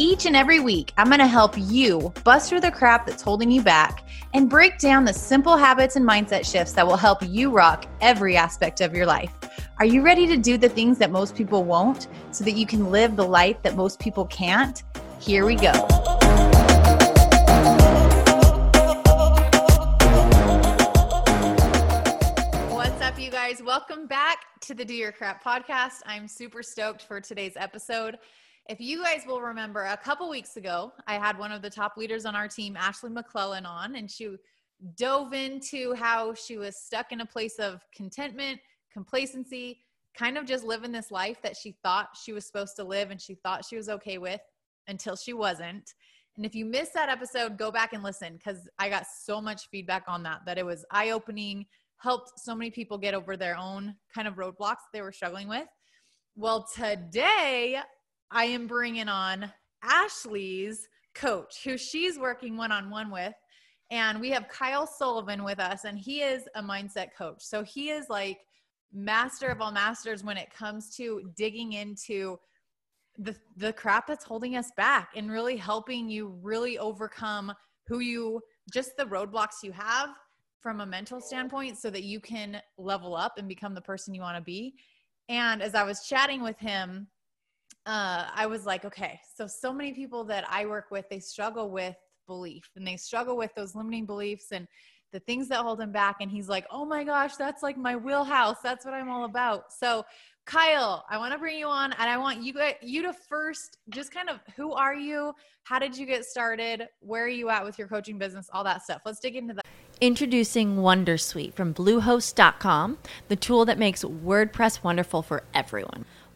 Each and every week, I'm going to help you bust through the crap that's holding you back and break down the simple habits and mindset shifts that will help you rock every aspect of your life. Are you ready to do the things that most people won't so that you can live the life that most people can't? Here we go. What's up, you guys? Welcome back to the Do Your Crap podcast. I'm super stoked for today's episode. If you guys will remember, a couple weeks ago, I had one of the top leaders on our team, Ashley McClellan, on, and she dove into how she was stuck in a place of contentment, complacency, kind of just living this life that she thought she was supposed to live and she thought she was okay with until she wasn't. And if you missed that episode, go back and listen because I got so much feedback on that, that it was eye opening, helped so many people get over their own kind of roadblocks they were struggling with. Well, today I am bringing on Ashley's coach, who she's working one on one with. And we have Kyle Sullivan with us, and he is a mindset coach. So he is like master of all masters when it comes to digging into the, the crap that's holding us back and really helping you really overcome who you just the roadblocks you have from a mental standpoint so that you can level up and become the person you want to be. And as I was chatting with him, uh, I was like, okay, so so many people that I work with, they struggle with belief and they struggle with those limiting beliefs and the things that hold them back. And he's like, oh my gosh, that's like my wheelhouse. That's what I'm all about. So, Kyle, I want to bring you on, and I want you you to first just kind of who are you? How did you get started? Where are you at with your coaching business? All that stuff. Let's dig into that. Introducing Wondersuite from Bluehost.com, the tool that makes WordPress wonderful for everyone.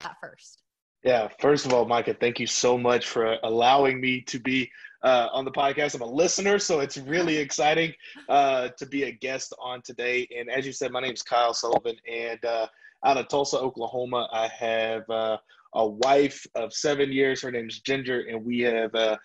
that first. Yeah, first of all, Micah, thank you so much for allowing me to be uh, on the podcast. I'm a listener, so it's really exciting uh, to be a guest on today. And as you said, my name is Kyle Sullivan, and uh, out of Tulsa, Oklahoma, I have uh, a wife of seven years. Her name's Ginger, and we have a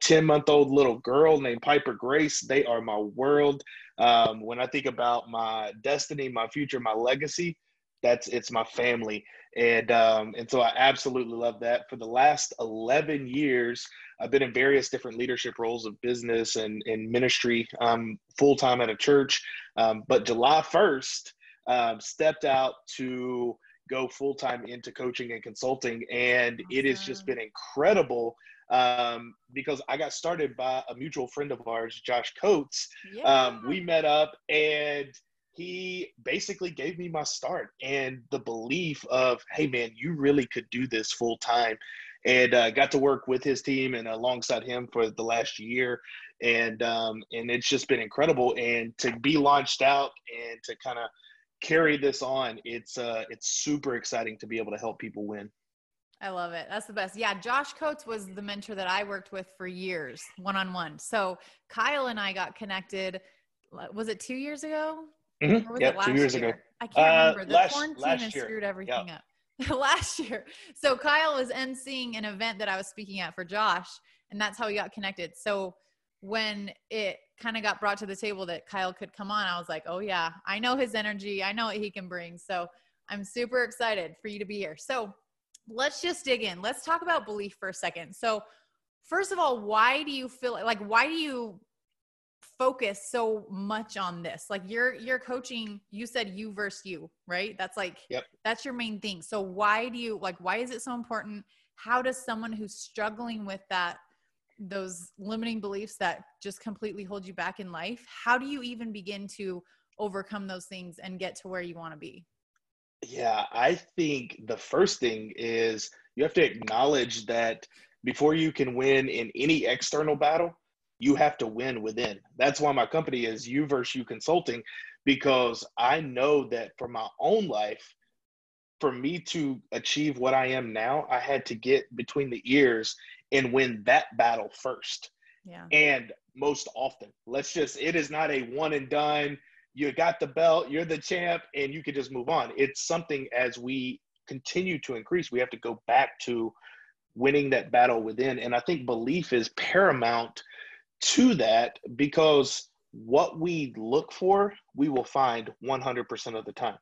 10 month old little girl named Piper Grace. They are my world. Um, when I think about my destiny, my future, my legacy, that's it's my family and um, and so I absolutely love that. For the last eleven years, I've been in various different leadership roles of business and in ministry. I'm full time at a church, um, but July first, um, stepped out to go full time into coaching and consulting, and awesome. it has just been incredible um, because I got started by a mutual friend of ours, Josh Coates. Yeah. Um, we met up and he basically gave me my start and the belief of, hey, man, you really could do this full time. And uh, got to work with his team and alongside him for the last year, and um, and it's just been incredible. And to be launched out and to kind of carry this on, it's uh, it's super exciting to be able to help people win. I love it. That's the best. Yeah, Josh Coates was the mentor that I worked with for years, one on one. So Kyle and I got connected. Was it two years ago? Mm-hmm. Yeah, two years year? ago. I can't uh, remember. The last, quarantine has screwed everything yep. up. last year. So Kyle was emceeing an event that I was speaking at for Josh, and that's how we got connected. So when it kind of got brought to the table that Kyle could come on, I was like, oh, yeah, I know his energy. I know what he can bring. So I'm super excited for you to be here. So let's just dig in. Let's talk about belief for a second. So, first of all, why do you feel like, why do you focus so much on this. Like you're you're coaching you said you versus you right? That's like yep. that's your main thing. So why do you like why is it so important? How does someone who's struggling with that those limiting beliefs that just completely hold you back in life how do you even begin to overcome those things and get to where you want to be? Yeah i think the first thing is you have to acknowledge that before you can win in any external battle you have to win within that's why my company is you versus you consulting because i know that for my own life for me to achieve what i am now i had to get between the ears and win that battle first. Yeah. And most often, let's just, it is not a one and done. You got the belt, you're the champ, and you can just move on. It's something as we continue to increase, we have to go back to winning that battle within. And I think belief is paramount to that because what we look for, we will find 100% of the time.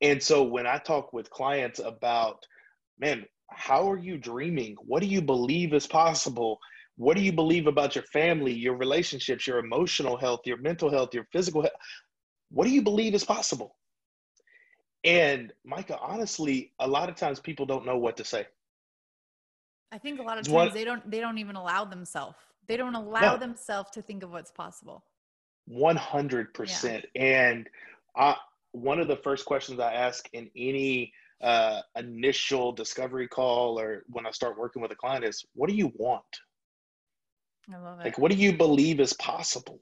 And so when I talk with clients about, man, how are you dreaming? What do you believe is possible? What do you believe about your family, your relationships, your emotional health, your mental health, your physical health? What do you believe is possible? And Micah, honestly, a lot of times people don't know what to say. I think a lot of times what, they don't they don't even allow themselves. They don't allow no. themselves to think of what's possible. 100%. Yeah. And I, one of the first questions I ask in any uh, initial discovery call or when I start working with a client is what do you want? I love it. Like, what do you believe is possible?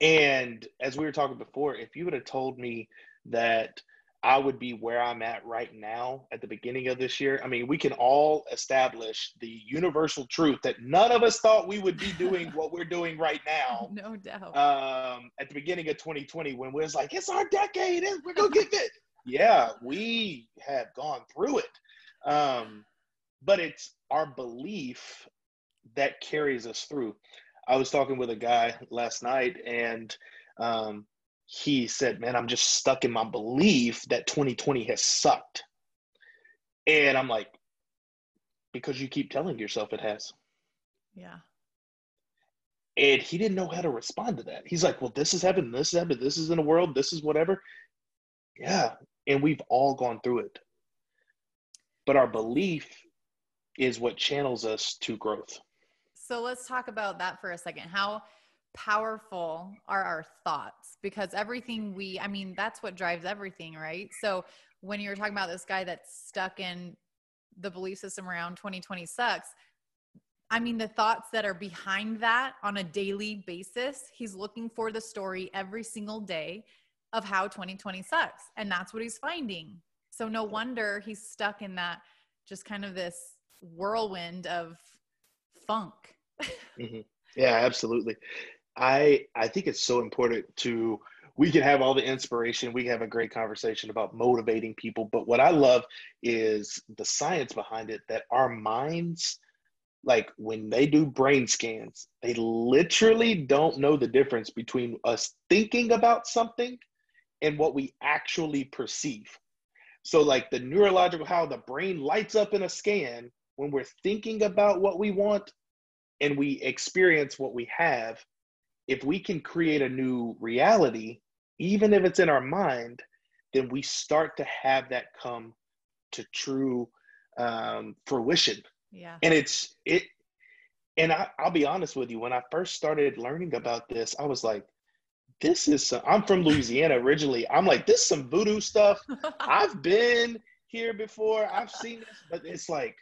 And as we were talking before, if you would have told me that I would be where I'm at right now at the beginning of this year, I mean, we can all establish the universal truth that none of us thought we would be doing what we're doing right now. No doubt. Um, at the beginning of 2020, when we was like, it's our decade, we're gonna get it yeah, we have gone through it. Um, but it's our belief that carries us through. I was talking with a guy last night and um, he said, Man, I'm just stuck in my belief that 2020 has sucked. And I'm like, Because you keep telling yourself it has. Yeah. And he didn't know how to respond to that. He's like, Well, this is happening, this is happening, this is in the world, this is whatever. Yeah, and we've all gone through it. But our belief is what channels us to growth. So let's talk about that for a second. How powerful are our thoughts? Because everything we, I mean, that's what drives everything, right? So when you're talking about this guy that's stuck in the belief system around 2020 sucks, I mean, the thoughts that are behind that on a daily basis, he's looking for the story every single day of how 2020 sucks. And that's what he's finding. So no wonder he's stuck in that just kind of this whirlwind of funk. mm-hmm. Yeah, absolutely. I I think it's so important to we can have all the inspiration, we have a great conversation about motivating people, but what I love is the science behind it that our minds like when they do brain scans, they literally don't know the difference between us thinking about something and what we actually perceive. So, like the neurological, how the brain lights up in a scan when we're thinking about what we want and we experience what we have, if we can create a new reality, even if it's in our mind, then we start to have that come to true um, fruition. Yeah. And it's, it, and I, I'll be honest with you, when I first started learning about this, I was like, this is some, I'm from Louisiana originally. I'm like, this is some voodoo stuff. I've been here before. I've seen this, but it's like,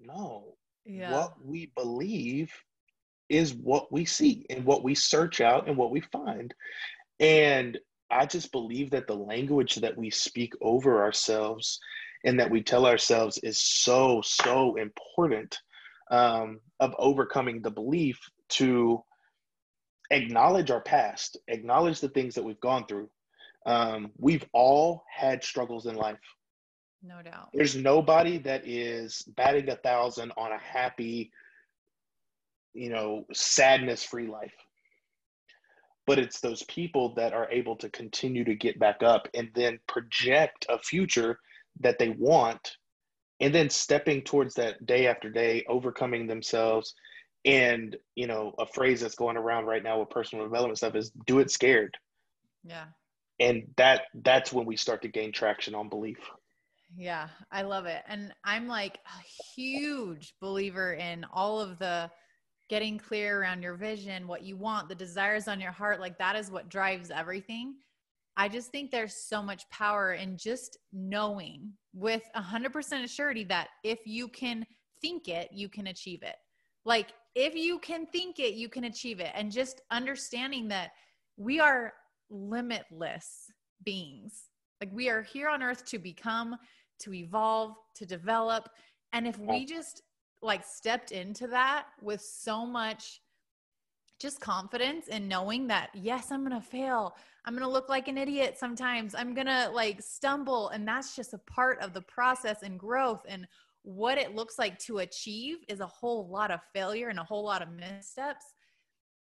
no. Yeah. What we believe is what we see and what we search out and what we find. And I just believe that the language that we speak over ourselves and that we tell ourselves is so so important um, of overcoming the belief to acknowledge our past acknowledge the things that we've gone through. Um, we've all had struggles in life. No doubt. There's nobody that is batting a thousand on a happy you know sadness free life. But it's those people that are able to continue to get back up and then project a future that they want and then stepping towards that day after day overcoming themselves. And you know a phrase that's going around right now with personal development stuff is do it scared. Yeah. And that that's when we start to gain traction on belief. Yeah i love it. And i'm like a huge believer in all of the getting clear around your vision what you want the desires on your heart like that is what drives everything I just think there's so much power in just knowing with 100% surety that if you can think it, you can achieve it. Like if you can think it, you can achieve it. And just understanding that we are limitless beings. Like we are here on earth to become, to evolve, to develop. And if we just like stepped into that with so much just confidence and knowing that, yes, I'm to fail. I'm to look like an idiot sometimes. I'm to like stumble. And that's just a part of the process and growth. And what it looks like to achieve is a whole lot of failure and a whole lot of missteps.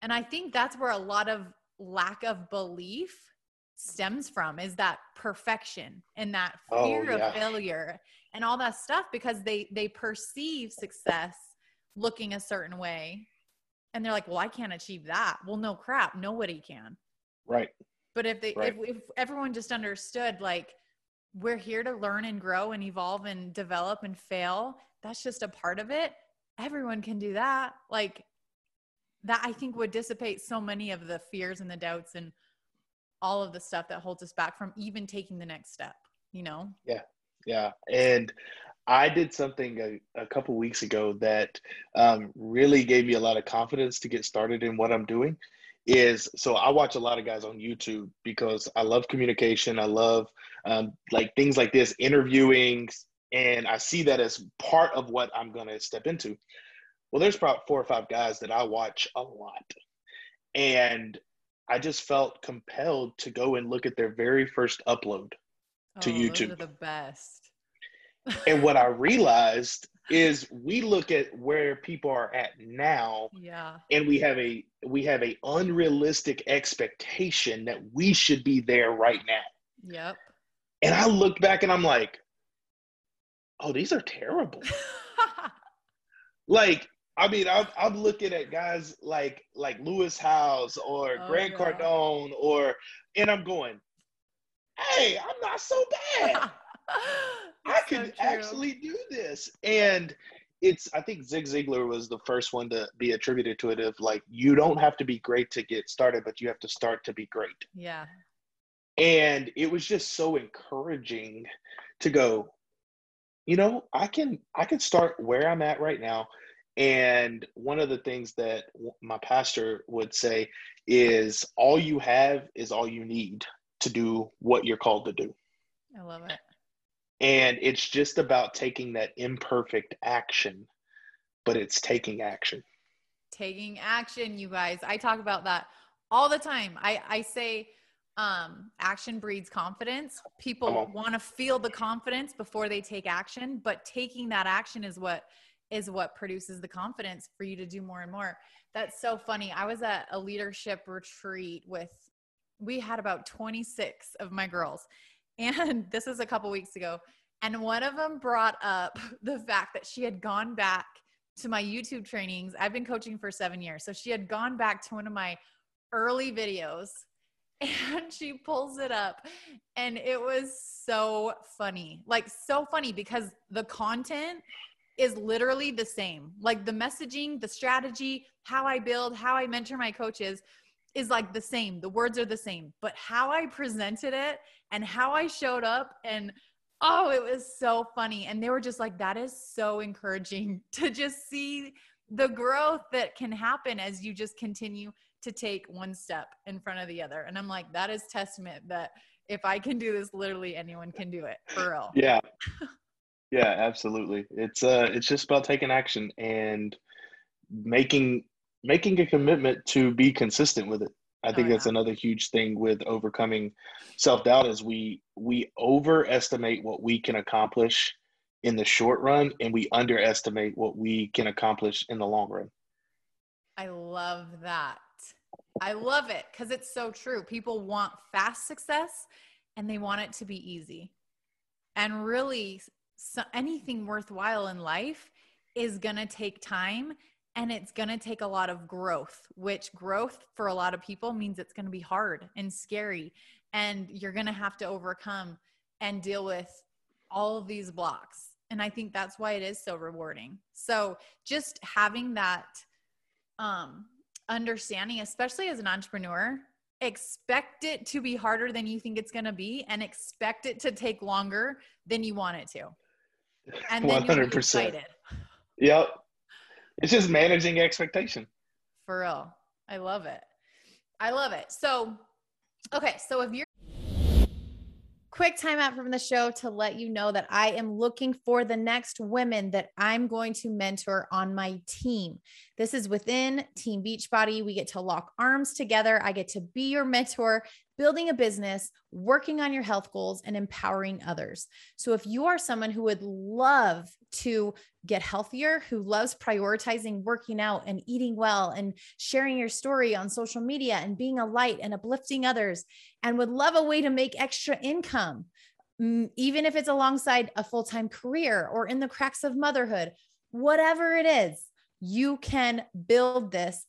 And I think that's where a lot of lack of belief stems from is that perfection and that oh, fear oh, yeah. of failure and all that stuff because they they perceive success looking a certain way. And they're like well i can't achieve that. Well no crap nobody can. Right. But if they right. if, if everyone just understood like we're here to learn and grow and evolve and develop and fail that's just a part of it everyone can do that. Like that i think would dissipate so many of the fears and the doubts and all of the stuff that holds us back from even taking the next step you know? Yeah yeah and i did something a, a couple weeks ago that um, really gave me a lot of confidence to get started in what i'm doing is so I watch a lot of guys on YouTube because I love communication. I love um, like things like this, interviewing, and I see that as part of what I'm going to step into. Well, there's probably four or five guys that I watch a lot, and I just felt compelled to go and look at their very first upload to oh, YouTube. the best. and what I realized is we look at where people are at now yeah and we have a we have a unrealistic expectation that we should be there right now yep and i look back and i'm like oh these are terrible like i mean I'm, I'm looking at guys like like lewis howes or oh, grant yeah. cardone or and i'm going hey i'm not so bad I could so actually do this. And it's I think Zig Ziglar was the first one to be attributed to it of like you don't have to be great to get started, but you have to start to be great. Yeah. And it was just so encouraging to go, you know, I can I can start where I'm at right now. And one of the things that my pastor would say is all you have is all you need to do what you're called to do. I love it. And it's just about taking that imperfect action, but it's taking action. Taking action, you guys. I talk about that all the time. I, I say um, action breeds confidence. People want to feel the confidence before they take action, but taking that action is what is what produces the confidence for you to do more and more. That's so funny. I was at a leadership retreat with we had about 26 of my girls and this is a couple weeks ago. And one of them brought up the fact that she had gone back to my YouTube trainings. I've been coaching for seven years. So she had gone back to one of my early videos and she pulls it up and it was so funny like so funny because the content is literally the same like the messaging the strategy how i build how i mentor my coaches is like the same. The words are the same, but how I presented it and how I showed up and oh, it was so funny. And they were just like, that is so encouraging to just see the growth that can happen as you just continue to take one step in front of the other. And I'm like, that is testament that if I can do this, literally anyone can do it for real. Yeah. Yeah, absolutely. It's uh it's just about taking action and making making a commitment to be consistent with it. I think oh, that's another huge thing with overcoming self-doubt is we we overestimate what we can accomplish in the short run and we underestimate what we can accomplish in the long run. I love that. I love it because it's so true. People want fast success and they want it to be easy. And really, so anything worthwhile in life is going to take time and it's going to take a lot of growth, which growth for a lot of people means it's going to be hard and scary. And you're going to have to overcome and deal with all of these blocks. And I think that's why it is so rewarding. So just having that um, understanding, especially as an entrepreneur, expect it to be harder than you think it's going to be and expect it to take longer than you want it to. And then 100%. Yep. It's just managing expectation. For real. I love it. I love it. So, okay. So if you're quick time out from the show to let you know that I am looking for the next women that I'm going to mentor on my team. This is within Team Beachbody. We get to lock arms together. I get to be your mentor building a business, working on your health goals, and empowering others. So, if you are someone who would love to get healthier, who loves prioritizing working out and eating well and sharing your story on social media and being a light and uplifting others, and would love a way to make extra income, mm, even if it's alongside a full time career or in the cracks of motherhood, whatever it is, you can build this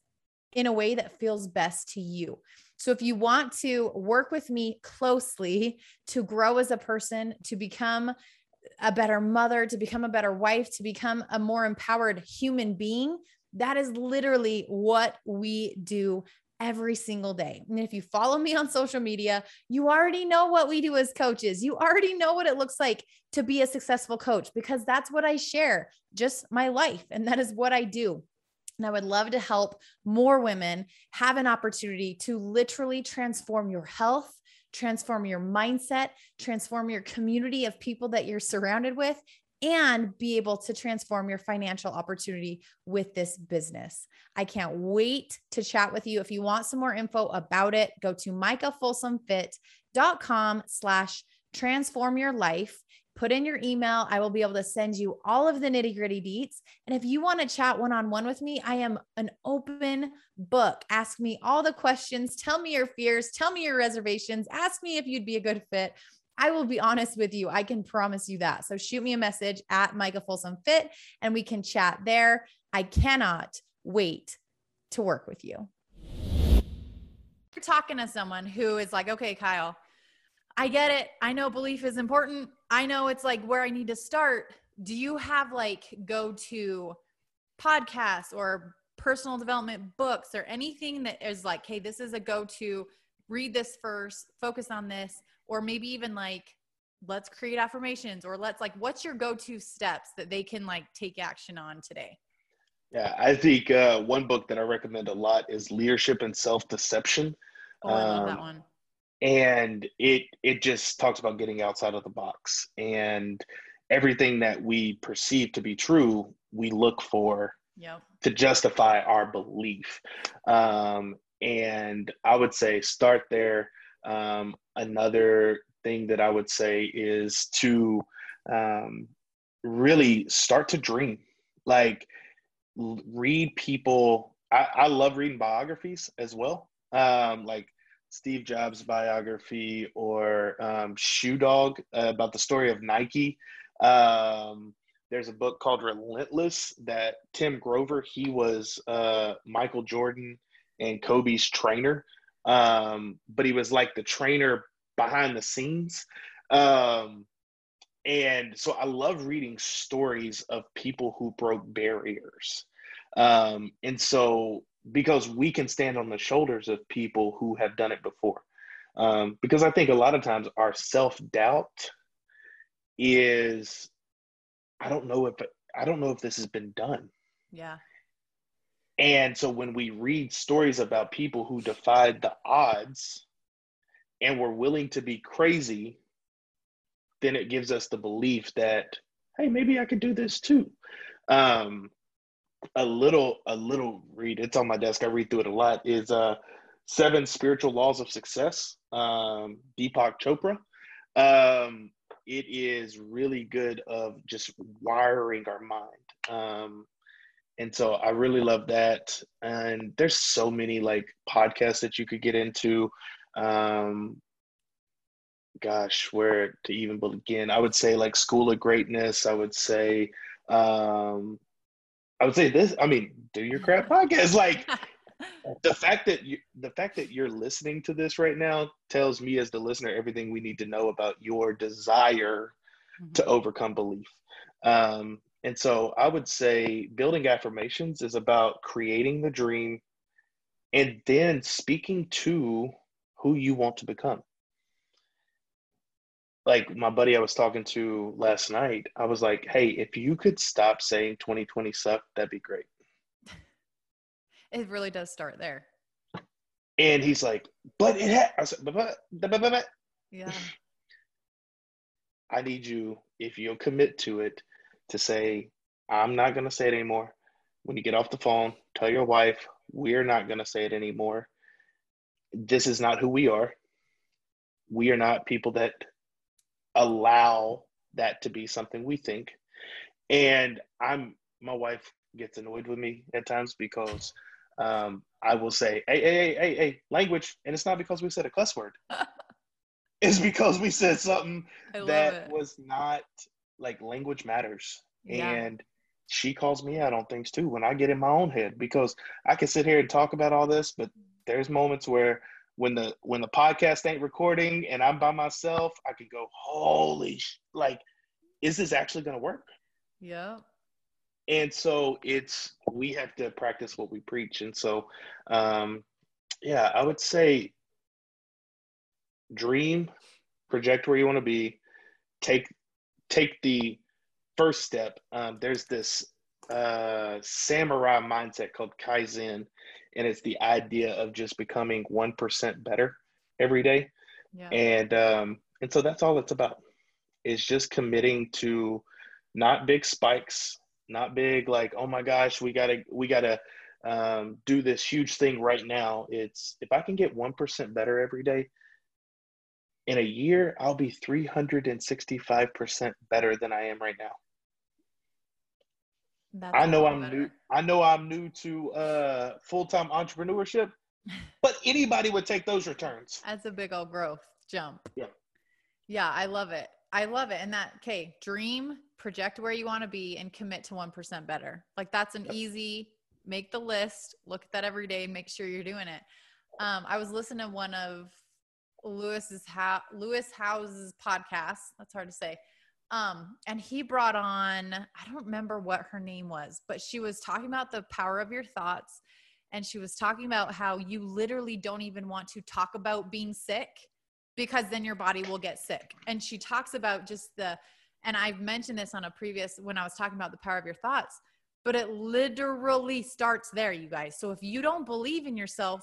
in a way that feels best to you. So if you want to work with me closely to grow as a person, to become a better mother, to become a better wife, to become a more empowered human being, that is literally what we do every single day. And if you follow me on social media, you already know what we do as coaches. You already know what it looks like to be a successful coach because that's what I share, just my life. And that is what I do. And I would love to help more women have an opportunity to literally transform your health, transform your mindset, transform your community of people that you're surrounded with, and be able to transform your financial opportunity with this business. I can't wait to chat with you. If you want some more info about it, go to micahfolsomfit.com slash transform your life put in your email. I will be able to send you all of the nitty gritty deets. And if you want to chat one on one with me, I am an open book. Ask me all the questions, tell me your fears, tell me your reservations, ask me if you'd be a good fit. I will be honest with you. I can promise you that. So shoot me a message at Micah Folsom Fit and we can chat there. I cannot wait to work with you. You're talking to someone who is like, okay, Kyle, I get it. I know belief is important. I know it's like where I need to start. Do you have like go to podcasts or personal development books or anything that is like, hey, this is a go to, read this first, focus on this, or maybe even like, let's create affirmations or let's like, what's your go to steps that they can like take action on today? Yeah, I think uh, one book that I recommend a lot is Leadership and Self Deception. Oh, I love um, that one and it it just talks about getting outside of the box. And everything that we perceive to be true we look for yep. to justify our belief. Um, and i would say start there. Um, another thing that i would say is to um, really start to dream. Like read people. I, I love reading biographies as well. Um, like Steve Jobs biography or um, Shoe Dog uh, about the story of Nike. Um, there's a book called Relentless that Tim Grover, he was uh, Michael Jordan and Kobe's trainer, um, but he was like the trainer behind the scenes. Um, and so I love reading stories of people who broke barriers. Um, and so because we can stand on the shoulders of people who have done it before. Um, because I think a lot of times our self doubt is, I don't know if I don't know if this has been done. Yeah. And so when we read stories about people who defied the odds and were willing to be crazy, then it gives us the belief that, hey, maybe I could do this too. Um, a little, a little read. It's on my desk. I read through it a lot. Is uh, Seven Spiritual Laws of Success. Um, Deepak Chopra. Um, it is really good of just wiring our mind. Um, and so I really love that. And there's so many like podcasts that you could get into. Um, gosh, where to even begin? I would say like School of Greatness. I would say, um, I would say this. I mean, do your crap podcast. Like the fact that you, the fact that you're listening to this right now tells me as the listener everything we need to know about your desire mm-hmm. to overcome belief. Um, and so I would say building affirmations is about creating the dream and then speaking to who you want to become like my buddy I was talking to last night, I was like, hey, if you could stop saying 2020 sucked, that'd be great. It really does start there. And he's like, but it had, I said, but, but, but, but, yeah. I need you, if you'll commit to it, to say, I'm not going to say it anymore. When you get off the phone, tell your wife, we're not going to say it anymore. This is not who we are. We are not people that allow that to be something we think. And I'm my wife gets annoyed with me at times because um, I will say, hey, hey, hey, hey, hey, language. And it's not because we said a cuss word. it's because we said something that it. was not like language matters. Yeah. And she calls me out on things too when I get in my own head because I can sit here and talk about all this, but there's moments where when the when the podcast ain't recording and I'm by myself, I can go, holy, sh-, like, is this actually going to work? Yeah. And so it's we have to practice what we preach, and so, um, yeah, I would say, dream, project where you want to be, take take the first step. Um, there's this uh, samurai mindset called kaizen and it's the idea of just becoming 1% better every day. Yeah. and um, and so that's all it's about is just committing to not big spikes not big like oh my gosh we gotta we gotta um, do this huge thing right now. It's if i can get 1% better every day in a year i'll be 365% better than i am right now that's I know I'm better. new. I know I'm new to uh, full time entrepreneurship, but anybody would take those returns. That's a big old growth jump. Yeah. Yeah, I love it. I love it. And that, okay, dream, project where you want to be, and commit to 1% better. Like that's an easy, make the list, look at that every day, make sure you're doing it. Um, I was listening to one of Lewis's ha- Lewis Howes's podcast. That's hard to say. Um, and he brought on, I don't remember what her name was, but she was talking about the power of your thoughts. And she was talking about how you literally don't even want to talk about being sick because then your body will get sick. And she talks about just the, and I've mentioned this on a previous, when I was talking about the power of your thoughts, but it literally starts there, you guys. So if you don't believe in yourself,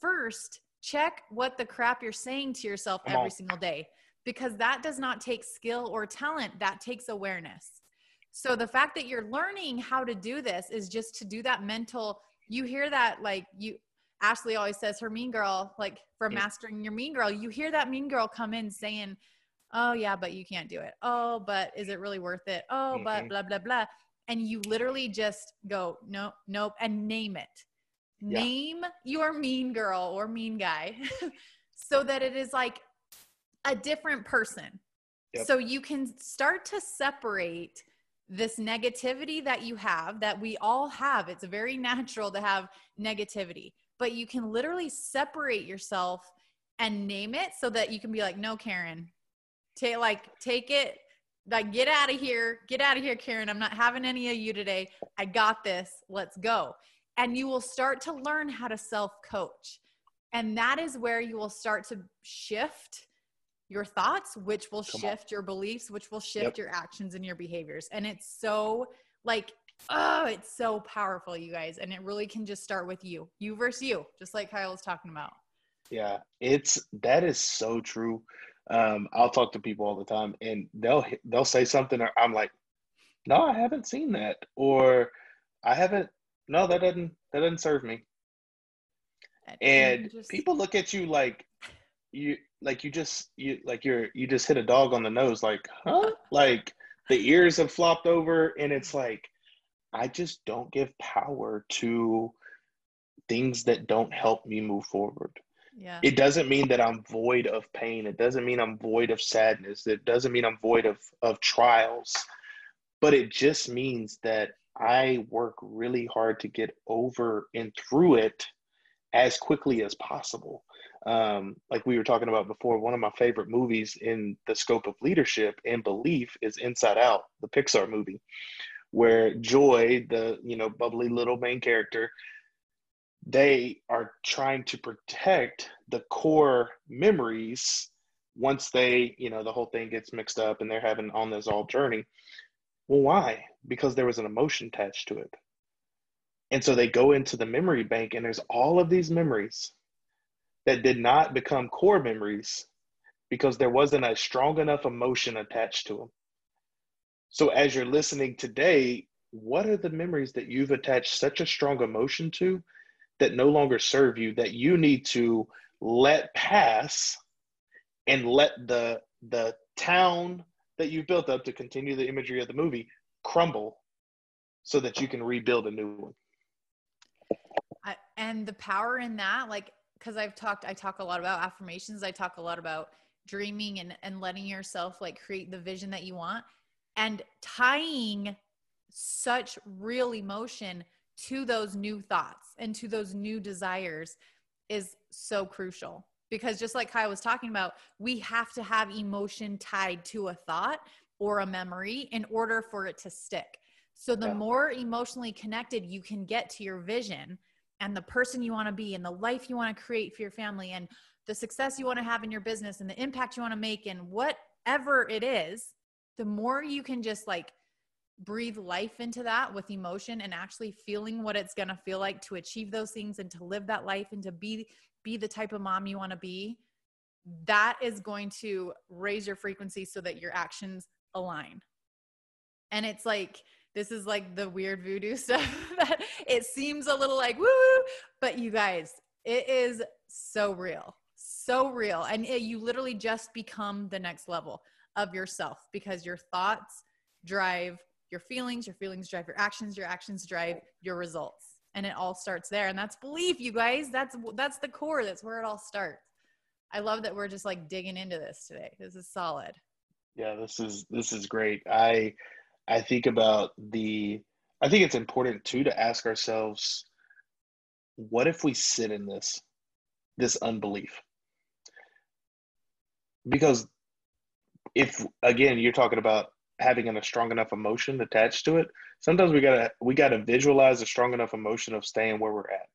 first check what the crap you're saying to yourself every single day because that does not take skill or talent, that takes awareness. So the fact that you're learning how to do this is just to do that mental, you hear that like you, Ashley always says her mean girl, like for mastering your mean girl, you hear that mean girl come in saying, Oh, yeah, but you can't do it. Oh, but is it really worth it? Oh, mm-hmm. but blah, blah, blah. And you literally just go, Nope, nope, and name it. Yeah. Name your mean girl or mean guy so that it is like a different person. Yep. So you can start to separate this negativity that you have that we all have. It's very natural to have negativity, but you can literally separate yourself and name it so that you can be like, no, Karen, take like take it, like get out of here, get out of here, Karen. I'm not having any of you today. I got this. Let's go. And you will start to learn how to self coach. And that is where you will start to shift your thoughts, which will Come shift on. your beliefs, which will shift yep. your actions and your behaviors. And it's so like, oh, it's so powerful, you guys. And it really can just start with you, you versus you, just like Kyle was talking about. Yeah, it's that is so true. Um, I'll talk to people all the time, and they'll they'll say something, or I'm like, no, I haven't seen that, or I haven't. No, that doesn't that doesn't serve me. And just... people look at you like you like you just you like you're you just hit a dog on the nose, like huh? like the ears have flopped over, and it's like I just don't give power to things that don't help me move forward. Yeah. It doesn't mean that I'm void of pain. It doesn't mean I'm void of sadness. It doesn't mean I'm void of, of trials. But it just means that I work really hard to get over and through it as quickly as possible. Um, like we were talking about before, one of my favorite movies in the scope of leadership and belief is Inside Out, the Pixar movie, where Joy, the you know bubbly little main character, they are trying to protect the core memories once they, you know, the whole thing gets mixed up and they're having on this all journey. Well, why? Because there was an emotion attached to it. And so they go into the memory bank and there's all of these memories that did not become core memories because there wasn't a strong enough emotion attached to them. So as you're listening today, what are the memories that you've attached such a strong emotion to that no longer serve you that you need to let pass and let the the town that you've built up to continue the imagery of the movie crumble so that you can rebuild a new one and the power in that like because i've talked i talk a lot about affirmations i talk a lot about dreaming and and letting yourself like create the vision that you want and tying such real emotion to those new thoughts and to those new desires is so crucial because just like Kai was talking about, we have to have emotion tied to a thought or a memory in order for it to stick. So the yeah. more emotionally connected you can get to your vision and the person you want to be and the life you want to create for your family and the success you want to have in your business and the impact you want to make and whatever it is, the more you can just like breathe life into that with emotion and actually feeling what it's going to feel like to achieve those things and to live that life and to be be the type of mom you want to be that is going to raise your frequency so that your actions align. And it's like this is like the weird voodoo stuff that it seems a little like woo but you guys it is so real so real and it, you literally just become the next level of yourself because your thoughts drive your feelings, your feelings drive your actions, your actions drive your results. And it all starts there. And that's belief, you guys. That's that's the core. That's where it all starts. I love that we're just like digging into this today. This is solid. Yeah, this is this is great. I I think about the I think it's important too to ask ourselves what if we sit in this this unbelief? Because if again you're talking about having a strong enough emotion attached to it sometimes we gotta we gotta visualize a strong enough emotion of staying where we're at.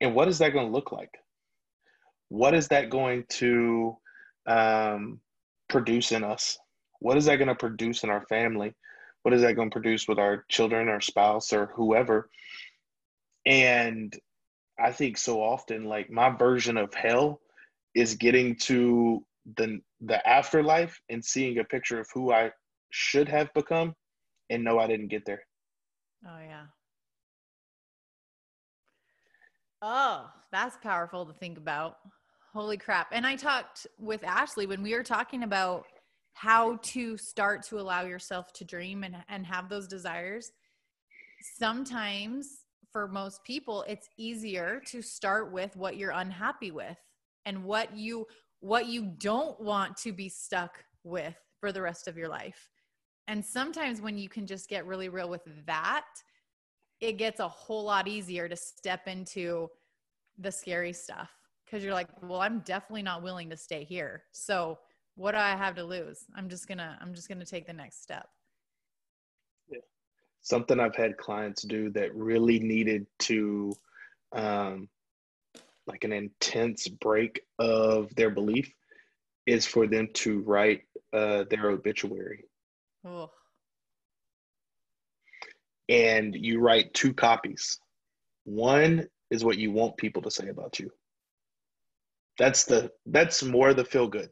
And what is that going to look like? What is that going to um, produce in us what is that going to produce in our family what is that going to produce with our children our spouse or whoever and i think so often like my version of hell is getting to the the afterlife and seeing a picture of who I should have become and know I didn't get there. Oh yeah. Oh, that's powerful to think about. Holy crap. And I talked with Ashley when we were talking about how to start to allow yourself to dream and, and have those desires. Sometimes for most people, it's easier to start with what you're unhappy with and what you what you don't want to be stuck with for the rest of your life. And sometimes when you can just get really real with that, it gets a whole lot easier to step into the scary stuff because you're like, well, I'm definitely not willing to stay here. So what do I have to lose? I'm just gonna I'm just gonna take the next step. Yeah. Something I've had clients do that really needed to um, like an intense break of their belief is for them to write uh, their obituary. Oh. And you write two copies. One is what you want people to say about you. That's the that's more the feel good.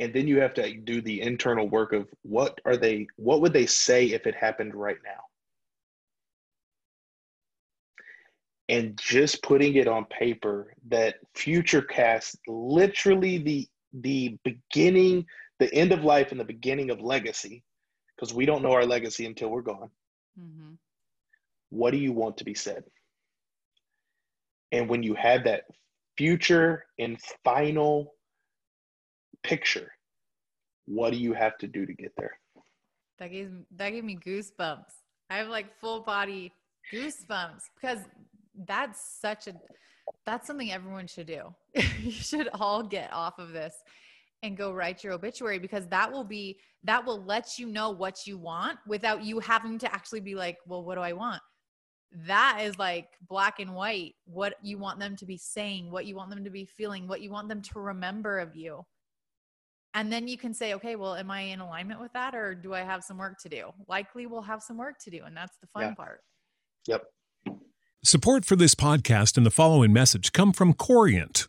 And then you have to do the internal work of what are they what would they say if it happened right now? And just putting it on paper that future cast literally the the beginning the end of life and the beginning of legacy because we don't know our legacy until we're gone. Mm-hmm. what do you want to be said? And when you have that future and final picture what do you have to do to get there? That gave that gave me goosebumps. I have like full body goosebumps because that's such a that's something everyone should do. You should all get off of this and go write your obituary because that will be that will let you know what you want without you having to actually be like well what do i want? That is like black and white what you want them to be saying what you want them to be feeling what you want them to remember of you and then you can say okay well am i in alignment with that or do i have some work to do likely we'll have some work to do and that's the fun yeah. part yep Support for this podcast and the following message come from Corient.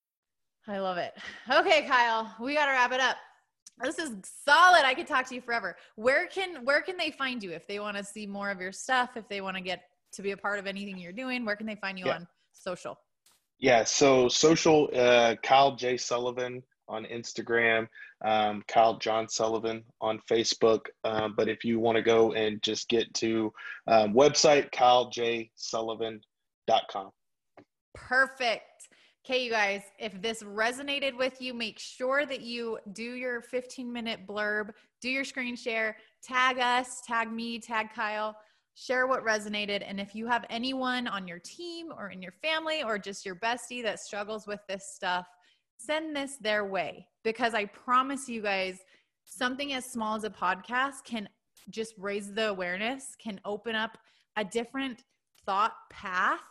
I love it. Okay, Kyle, we got to wrap it up. This is solid. I could talk to you forever. Where can where can they find you if they want to see more of your stuff? If they want to get to be a part of anything you're doing, where can they find you yeah. on social? Yeah, so social, uh, Kyle J Sullivan on Instagram, um, Kyle John Sullivan on Facebook. Um, but if you want to go and just get to um, website, kylejsullivan.com. Perfect. Okay, you guys, if this resonated with you, make sure that you do your 15 minute blurb, do your screen share, tag us, tag me, tag Kyle, share what resonated. And if you have anyone on your team or in your family or just your bestie that struggles with this stuff, send this their way because I promise you guys, something as small as a podcast can just raise the awareness, can open up a different thought path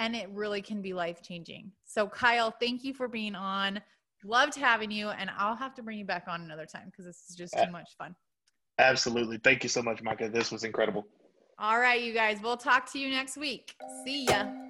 and it really can be life changing. So, Kyle, thank you for being on. Loved having you, and I'll have to bring you back on another time because this is just too much fun. Absolutely. Thank you so much, Micah. This was incredible. All right, you guys. We'll talk to you next week. See ya.